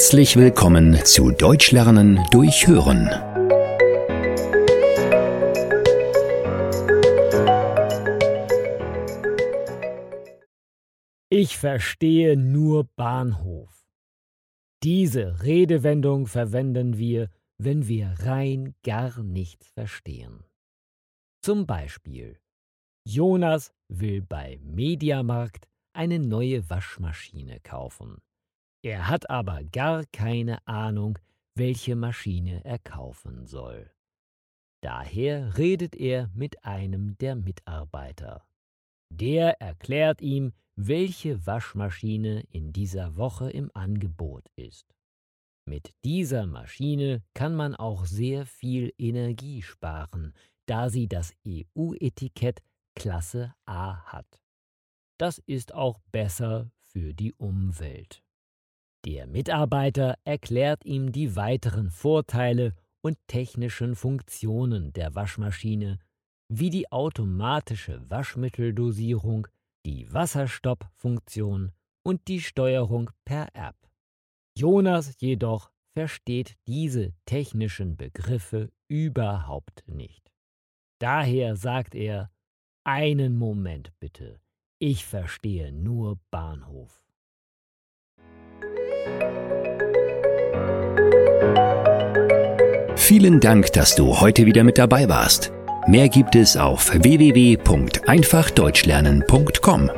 Herzlich willkommen zu Deutsch lernen durch Hören. Ich verstehe nur Bahnhof. Diese Redewendung verwenden wir, wenn wir rein gar nichts verstehen. Zum Beispiel Jonas will bei Mediamarkt eine neue Waschmaschine kaufen. Er hat aber gar keine Ahnung, welche Maschine er kaufen soll. Daher redet er mit einem der Mitarbeiter. Der erklärt ihm, welche Waschmaschine in dieser Woche im Angebot ist. Mit dieser Maschine kann man auch sehr viel Energie sparen, da sie das EU-Etikett Klasse A hat. Das ist auch besser für die Umwelt. Der Mitarbeiter erklärt ihm die weiteren Vorteile und technischen Funktionen der Waschmaschine, wie die automatische Waschmitteldosierung, die Wasserstoppfunktion und die Steuerung per App. Jonas jedoch versteht diese technischen Begriffe überhaupt nicht. Daher sagt er, einen Moment bitte, ich verstehe nur Bahnhof. Vielen Dank, dass du heute wieder mit dabei warst. Mehr gibt es auf www.einfachdeutschlernen.com.